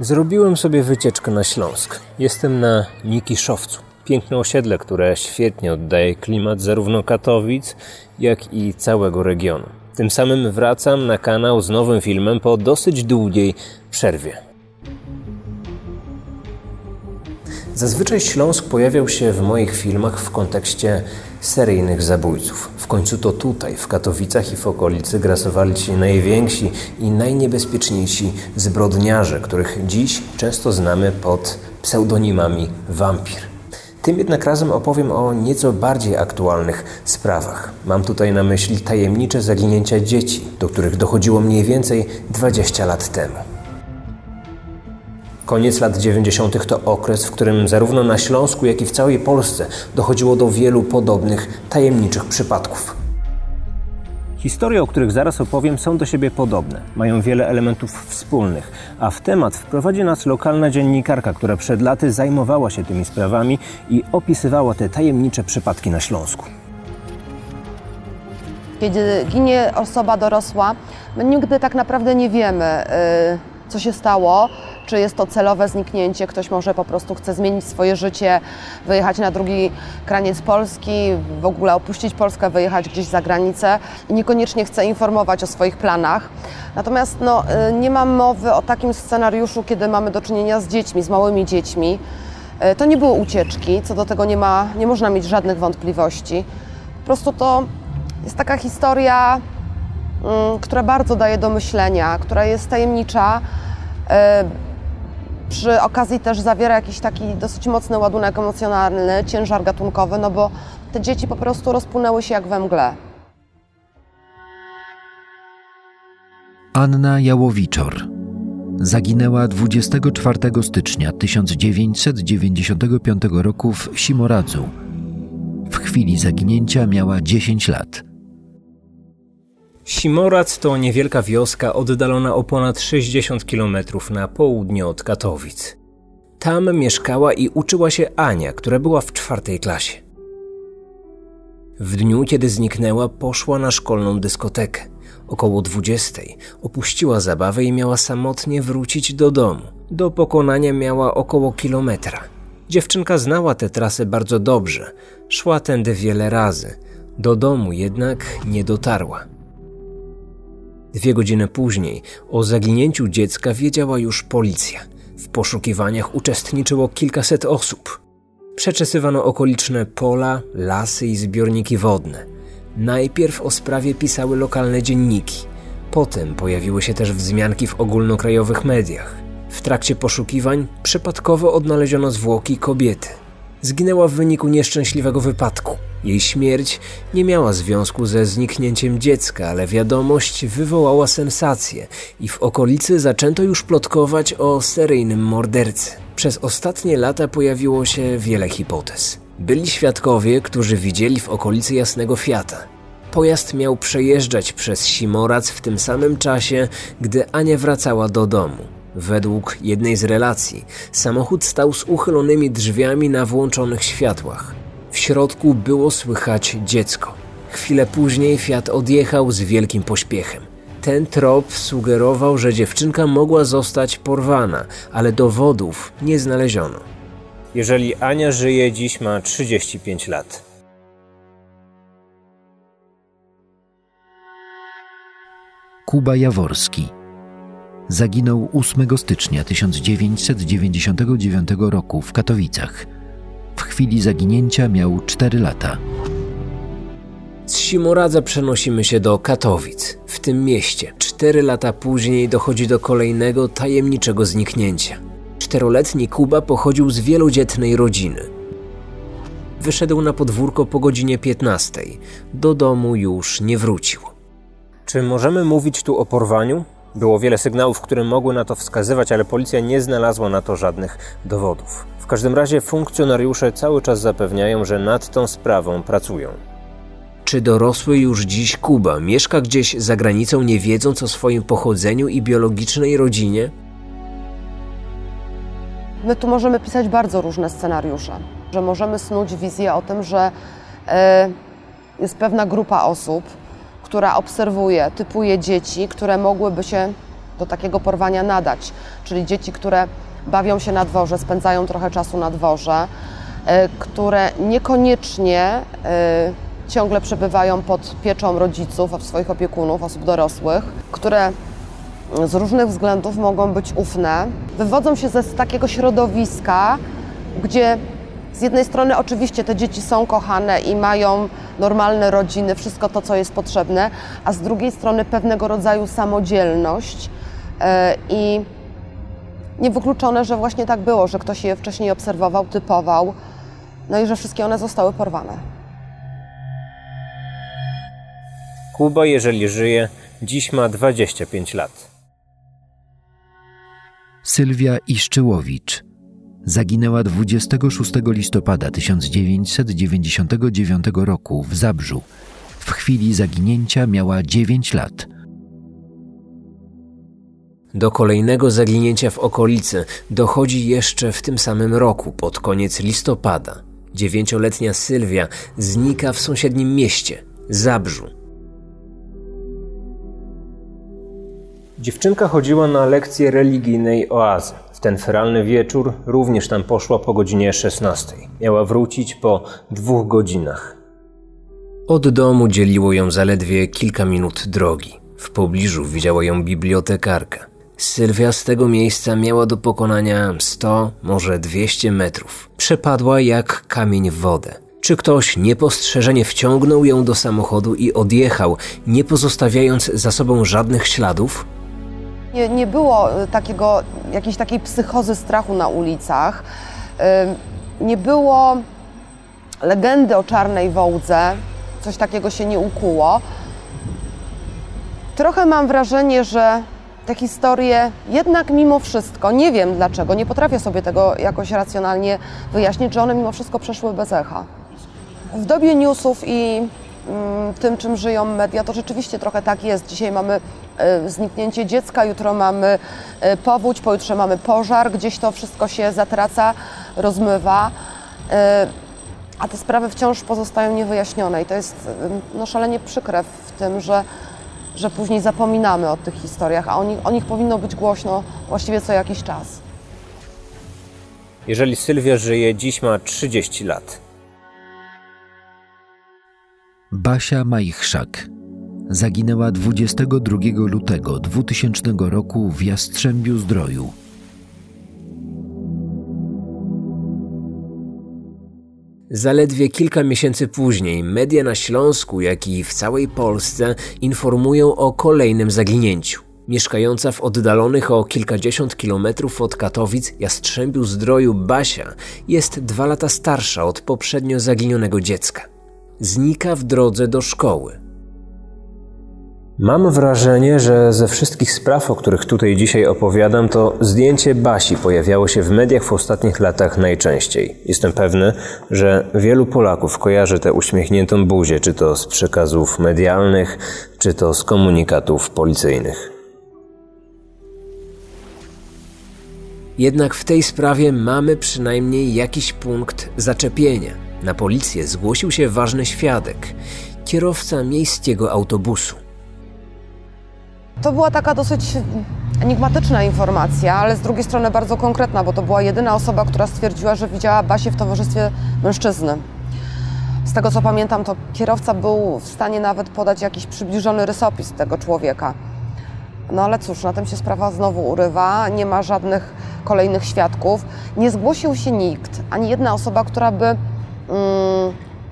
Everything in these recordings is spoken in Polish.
Zrobiłem sobie wycieczkę na Śląsk. Jestem na Nikiszowcu. Piękne osiedle, które świetnie oddaje klimat zarówno Katowic, jak i całego regionu. Tym samym wracam na kanał z nowym filmem po dosyć długiej przerwie. Zazwyczaj Śląsk pojawiał się w moich filmach w kontekście seryjnych zabójców. W końcu to tutaj, w Katowicach i w okolicy grasowali ci najwięksi i najniebezpieczniejsi zbrodniarze, których dziś często znamy pod pseudonimami wampir. Tym jednak razem opowiem o nieco bardziej aktualnych sprawach. Mam tutaj na myśli tajemnicze zaginięcia dzieci, do których dochodziło mniej więcej 20 lat temu. Koniec lat 90. to okres, w którym zarówno na Śląsku, jak i w całej Polsce dochodziło do wielu podobnych, tajemniczych przypadków. Historie, o których zaraz opowiem, są do siebie podobne, mają wiele elementów wspólnych, a w temat wprowadzi nas lokalna dziennikarka, która przed laty zajmowała się tymi sprawami i opisywała te tajemnicze przypadki na Śląsku. Kiedy ginie osoba dorosła, my nigdy tak naprawdę nie wiemy, y, co się stało, czy jest to celowe zniknięcie, ktoś może po prostu chce zmienić swoje życie, wyjechać na drugi kraniec Polski, w ogóle opuścić Polskę, wyjechać gdzieś za granicę i niekoniecznie chce informować o swoich planach. Natomiast no, y, nie mam mowy o takim scenariuszu, kiedy mamy do czynienia z dziećmi, z małymi dziećmi. Y, To nie były ucieczki, co do tego nie, ma, nie można mieć żadnych wątpliwości. Po prostu to jest taka historia, mm, która bardzo daje do myślenia, która jest tajemnicza. Przy okazji też zawiera jakiś taki dosyć mocny ładunek emocjonalny, ciężar gatunkowy, no bo te dzieci po prostu rozpłynęły się jak we mgle. Anna Jałowiczor zaginęła 24 stycznia 1995 roku w Simoradzu. W chwili zaginięcia miała 10 lat. Simorac to niewielka wioska oddalona o ponad 60 km na południe od Katowic. Tam mieszkała i uczyła się Ania, która była w czwartej klasie. W dniu, kiedy zniknęła, poszła na szkolną dyskotekę. Około 20 opuściła zabawę i miała samotnie wrócić do domu. Do pokonania miała około kilometra. Dziewczynka znała tę trasę bardzo dobrze. Szła tędy wiele razy. Do domu jednak nie dotarła. Dwie godziny później o zaginięciu dziecka wiedziała już policja. W poszukiwaniach uczestniczyło kilkaset osób. Przeczesywano okoliczne pola, lasy i zbiorniki wodne. Najpierw o sprawie pisały lokalne dzienniki. Potem pojawiły się też wzmianki w ogólnokrajowych mediach. W trakcie poszukiwań przypadkowo odnaleziono zwłoki kobiety. Zginęła w wyniku nieszczęśliwego wypadku. Jej śmierć nie miała związku ze zniknięciem dziecka, ale wiadomość wywołała sensację i w okolicy zaczęto już plotkować o seryjnym mordercy. Przez ostatnie lata pojawiło się wiele hipotez. Byli świadkowie, którzy widzieli w okolicy jasnego Fiata. Pojazd miał przejeżdżać przez Simorac w tym samym czasie, gdy Ania wracała do domu. Według jednej z relacji, samochód stał z uchylonymi drzwiami na włączonych światłach. W środku było słychać dziecko. Chwilę później Fiat odjechał z wielkim pośpiechem. Ten trop sugerował, że dziewczynka mogła zostać porwana, ale dowodów nie znaleziono. Jeżeli Ania żyje, dziś ma 35 lat. Kuba Jaworski zaginął 8 stycznia 1999 roku w Katowicach. W chwili zaginięcia miał 4 lata. Z Simoradza przenosimy się do Katowic. W tym mieście cztery lata później dochodzi do kolejnego tajemniczego zniknięcia. Czteroletni Kuba pochodził z wielodzietnej rodziny. Wyszedł na podwórko po godzinie 15. Do domu już nie wrócił. Czy możemy mówić tu o porwaniu? Było wiele sygnałów, które mogły na to wskazywać, ale policja nie znalazła na to żadnych dowodów. W każdym razie funkcjonariusze cały czas zapewniają, że nad tą sprawą pracują. Czy dorosły już dziś Kuba mieszka gdzieś za granicą, nie wiedząc o swoim pochodzeniu i biologicznej rodzinie? My tu możemy pisać bardzo różne scenariusze, że możemy snuć wizję o tym, że e, jest pewna grupa osób, która obserwuje, typuje dzieci, które mogłyby się do takiego porwania nadać, czyli dzieci, które bawią się na dworze, spędzają trochę czasu na dworze, e, które niekoniecznie e, ciągle przebywają pod pieczą rodziców, swoich opiekunów, osób dorosłych, które z różnych względów mogą być ufne, wywodzą się ze takiego środowiska, gdzie z jednej strony oczywiście te dzieci są kochane i mają normalne rodziny, wszystko to, co jest potrzebne, a z drugiej strony pewnego rodzaju samodzielność e, i niewykluczone, że właśnie tak było, że ktoś je wcześniej obserwował, typował, no i że wszystkie one zostały porwane. Kuba, jeżeli żyje, dziś ma 25 lat. Sylwia Iszczyłowicz zaginęła 26 listopada 1999 roku w Zabrzu. W chwili zaginięcia miała 9 lat. Do kolejnego zaginięcia w okolicy dochodzi jeszcze w tym samym roku, pod koniec listopada. Dziewięcioletnia Sylwia znika w sąsiednim mieście, Zabrzu. Dziewczynka chodziła na lekcję religijnej oazy. Ten feralny wieczór również tam poszła po godzinie 16. Miała wrócić po dwóch godzinach. Od domu dzieliło ją zaledwie kilka minut drogi. W pobliżu widziała ją bibliotekarka. Sylwia z tego miejsca miała do pokonania 100, może 200 metrów. Przepadła jak kamień w wodę. Czy ktoś niepostrzeżenie wciągnął ją do samochodu i odjechał, nie pozostawiając za sobą żadnych śladów? Nie, nie było y, takiego, jakiejś takiej psychozy strachu na ulicach. Nie było legendy o czarnej wołdze, coś takiego się nie ukuło. Trochę mam wrażenie, że te historie jednak mimo wszystko, nie wiem dlaczego, nie potrafię sobie tego jakoś racjonalnie wyjaśnić, że one mimo wszystko przeszły bez echa. W dobie newsów i tym, czym żyją media, to rzeczywiście trochę tak jest. Dzisiaj mamy y, zniknięcie dziecka, jutro mamy y, powódź, pojutrze mamy pożar, gdzieś to wszystko się zatraca, rozmywa. Y, a te sprawy wciąż pozostają niewyjaśnione i to jest no, szalenie przykre w tym, że że później zapominamy o tych historiach, a o nich, o nich powinno być głośno właściwie co jakiś czas. Jeżeli Sylwia żyje, dziś ma 30 lat. Basia Majchrzak zaginęła 22 lutego 2000 roku w Jastrzębiu Zdroju. Zaledwie kilka miesięcy później media na Śląsku, jak i w całej Polsce informują o kolejnym zaginięciu. Mieszkająca w oddalonych o kilkadziesiąt kilometrów od Katowic Jastrzębiu Zdroju Basia jest dwa lata starsza od poprzednio zaginionego dziecka. Znika w drodze do szkoły. Mam wrażenie, że ze wszystkich spraw, o których tutaj dzisiaj opowiadam, to zdjęcie Basi pojawiało się w mediach w ostatnich latach najczęściej. Jestem pewny, że wielu Polaków kojarzy tę uśmiechniętą buzię, czy to z przekazów medialnych, czy to z komunikatów policyjnych. Jednak w tej sprawie mamy przynajmniej jakiś punkt zaczepienia. Na policję zgłosił się ważny świadek, kierowca miejskiego autobusu. To była taka dosyć enigmatyczna informacja, ale z drugiej strony bardzo konkretna, bo to była jedyna osoba, która stwierdziła, że widziała Basię w towarzystwie mężczyzny. Z tego co pamiętam, to kierowca był w stanie nawet podać jakiś przybliżony rysopis tego człowieka. No ale cóż, na tym się sprawa znowu urywa, nie ma żadnych kolejnych świadków. Nie zgłosił się nikt, ani jedna osoba, która by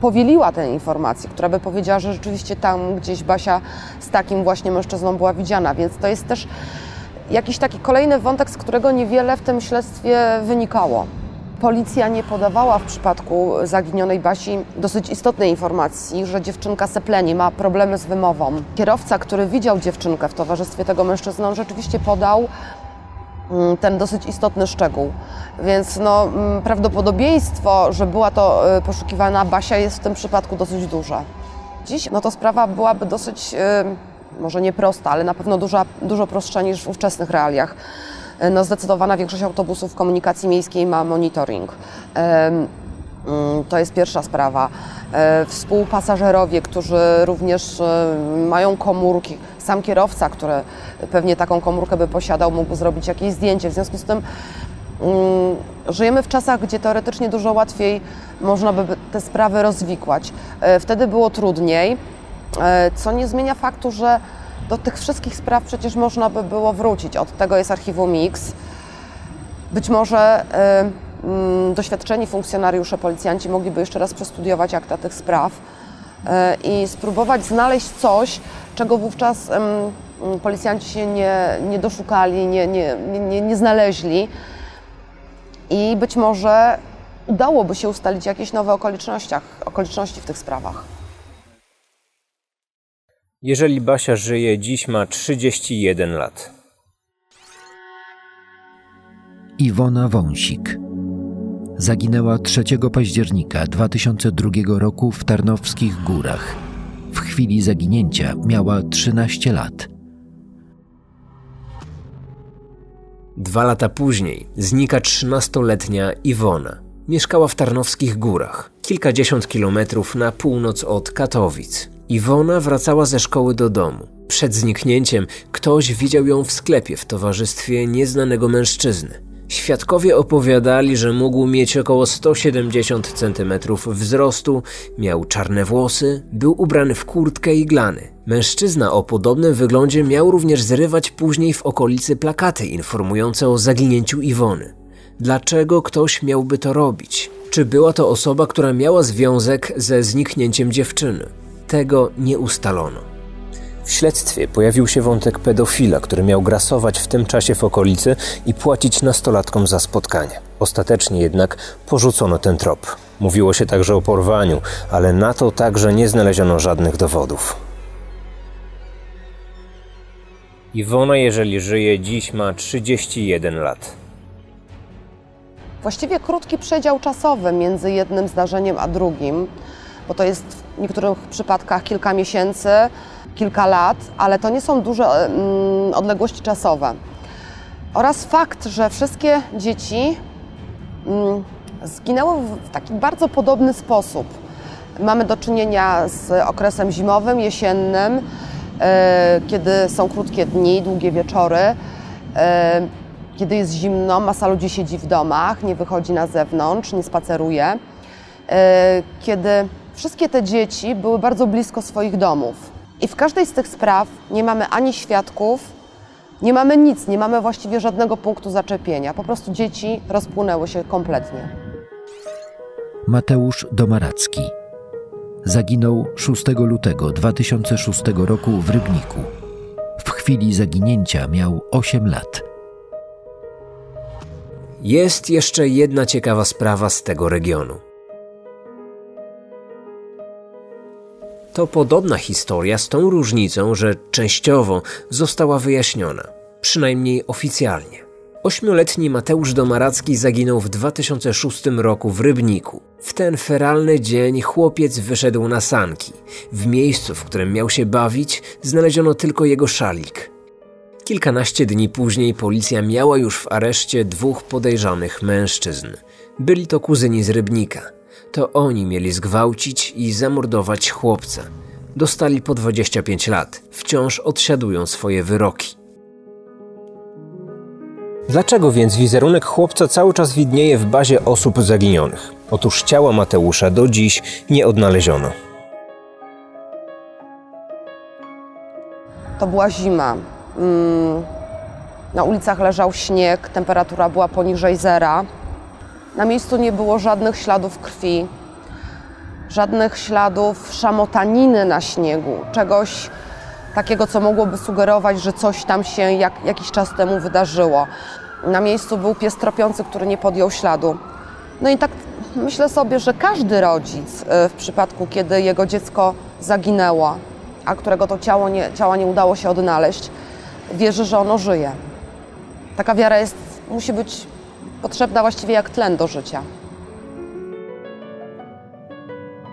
powieliła tę informację, która by powiedziała, że rzeczywiście tam gdzieś Basia z takim właśnie mężczyzną była widziana, więc to jest też jakiś taki kolejny wątek, z którego niewiele w tym śledztwie wynikało. Policja nie podawała w przypadku zaginionej Basi dosyć istotnej informacji, że dziewczynka sepleni, ma problemy z wymową. Kierowca, który widział dziewczynkę w towarzystwie tego mężczyzny, on rzeczywiście podał ten dosyć istotny szczegół. Więc no, mm, prawdopodobieństwo, że była to y, poszukiwana Basia jest w tym przypadku dosyć duże. Dziś no to sprawa byłaby dosyć, y, może nie prosta, ale na pewno duża, dużo prostsza niż w ówczesnych realiach. Y, no, zdecydowana większość autobusów komunikacji miejskiej ma monitoring. Mm, to jest pierwsza sprawa. Współpasażerowie, którzy również mają komórki, sam kierowca, który pewnie taką komórkę by posiadał, mógł zrobić jakieś zdjęcie. W związku z tym mm, żyjemy w czasach, gdzie teoretycznie dużo łatwiej można by te sprawy rozwikłać. E, wtedy było trudniej, e, co nie zmienia faktu, że do tych wszystkich spraw przecież można by było wrócić. Od tego jest archiwum Mix. Być może y, y, doświadczeni funkcjonariusze, policjanci mogliby jeszcze raz przestudiować akta tych spraw i spróbować znaleźć coś, czego wówczas policjanci się nie, nie doszukali, nie, nie, nie, nie znaleźli. I być może udałoby się ustalić jakieś nowe okolicznościach, okoliczności w tych sprawach. Jeżeli Basia żyje, dziś ma 31 lat. Iwona Wąsik zaginęła 3 października 2002 roku w Tarnowskich Górach. W chwili zaginięcia miała 13 lat. Dwa lata później znika 13-letnia Iwona. Mieszkała w Tarnowskich Górach, kilkadziesiąt kilometrów na północ od Katowic. Iwona wracała ze szkoły do domu. Przed zniknięciem ktoś widział ją w sklepie w towarzystwie nieznanego mężczyzny. Świadkowie opowiadali, że mógł mieć około 170 cm wzrostu, miał czarne włosy, był ubrany w kurtkę i glany. Mężczyzna o podobnym wyglądzie miał również zrywać później w okolicy plakaty informujące o zaginięciu Iwony. Dlaczego ktoś miałby to robić? Czy była to osoba, która miała związek ze zniknięciem dziewczyny? Tego nie ustalono. W śledztwie pojawił się wątek pedofila, który miał grasować w tym czasie w okolicy i płacić nastolatkom za spotkanie. Ostatecznie jednak porzucono ten trop. Mówiło się także o porwaniu, ale na to także nie znaleziono żadnych dowodów. Iwona, jeżeli żyje, dziś ma 31 lat. Właściwie krótki przedział czasowy między jednym zdarzeniem a drugim, bo to jest w niektórych przypadkach kilka miesięcy, kilka lat, ale to nie są duże mm, odległości czasowe. Oraz fakt, że wszystkie dzieci mm, zginęły w taki bardzo podobny sposób. Mamy do czynienia z okresem zimowym, jesiennym, e, kiedy są krótkie dni, długie wieczory, e, kiedy jest zimno, masa ludzi siedzi w domach, nie wychodzi na zewnątrz, nie spaceruje, e, kiedy wszystkie te dzieci były bardzo blisko swoich domów. I w każdej z tych spraw nie mamy ani świadków, nie mamy nic, nie mamy właściwie żadnego punktu zaczepienia. Po prostu dzieci rozpłynęły się kompletnie. Mateusz Domaracki zaginął 6 lutego 2006 roku w Rybniku. W chwili zaginięcia miał 8 lat. Jest jeszcze jedna ciekawa sprawa z tego regionu. To podobna historia z tą różnicą, że częściowo została wyjaśniona, przynajmniej oficjalnie. Ośmioletni Mateusz Domaracki zaginął w 2006 roku w Rybniku. W ten feralny dzień chłopiec wyszedł na sanki. W miejscu, w którym miał się bawić, znaleziono tylko jego szalik. Kilkanaście dni później policja miała już w areszcie dwóch podejrzanych mężczyzn. Byli to kuzyni z Rybnika – to oni mieli zgwałcić i zamordować chłopca. Dostali po 25 lat, wciąż odsiadują swoje wyroki. Dlaczego więc wizerunek chłopca cały czas widnieje w bazie osób zaginionych? Otóż ciała Mateusza do dziś nie odnaleziono. To była zima. Mm, na ulicach leżał śnieg, temperatura była poniżej zera. Na miejscu nie było żadnych śladów krwi, żadnych śladów szamotaniny na śniegu, czegoś takiego, co mogłoby sugerować, że coś tam się jak, jakiś czas temu wydarzyło. Na miejscu był pies tropiący, który nie podjął śladu. No i tak myślę sobie, że każdy rodzic y, w przypadku, kiedy jego dziecko zaginęło, a którego to ciało nie, ciała nie udało się odnaleźć, wierzy, że ono żyje. Taka wiara jest, musi być potrzebna właściwie jak tlen do życia.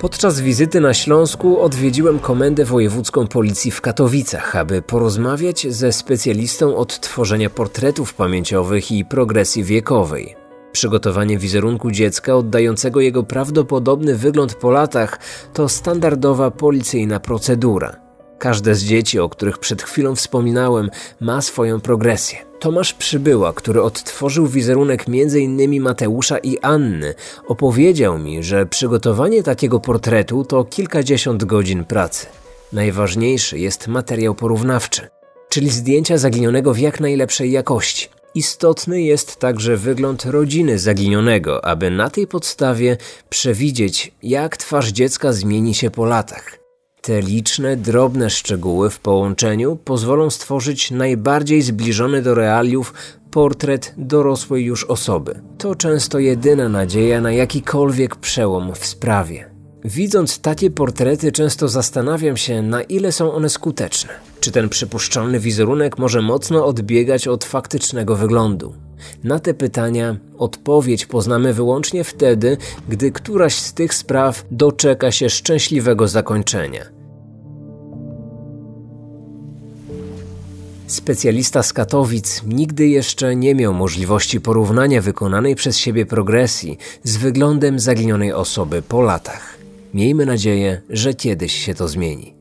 Podczas wizyty na Śląsku odwiedziłem Komendę Wojewódzką Policji w Katowicach, aby porozmawiać ze specjalistą od tworzenia portretów pamięciowych i progresji wiekowej. Przygotowanie wizerunku dziecka oddającego jego prawdopodobny wygląd po latach to standardowa policyjna procedura. Każde z dzieci, o których przed chwilą wspominałem, ma swoją progresję. Tomasz Przybyła, który odtworzył wizerunek m.in. Mateusza i Anny, opowiedział mi, że przygotowanie takiego portretu to kilkadziesiąt godzin pracy. Najważniejszy jest materiał porównawczy, czyli zdjęcia zaginionego w jak najlepszej jakości. Istotny jest także wygląd rodziny zaginionego, aby na tej podstawie przewidzieć, jak twarz dziecka zmieni się po latach. Te liczne, drobne szczegóły w połączeniu pozwolą stworzyć najbardziej zbliżony do realiów portret dorosłej już osoby. To często jedyna nadzieja na jakikolwiek przełom w sprawie. Widząc takie portrety, często zastanawiam się, na ile są one skuteczne. Czy ten przypuszczalny wizerunek może mocno odbiegać od faktycznego wyglądu? Na te pytania odpowiedź poznamy wyłącznie wtedy, gdy któraś z tych spraw doczeka się szczęśliwego zakończenia. Specjalista z Katowic nigdy jeszcze nie miał możliwości porównania wykonanej przez siebie progresji z wyglądem zaginionej osoby po latach. Miejmy nadzieję, że kiedyś się to zmieni.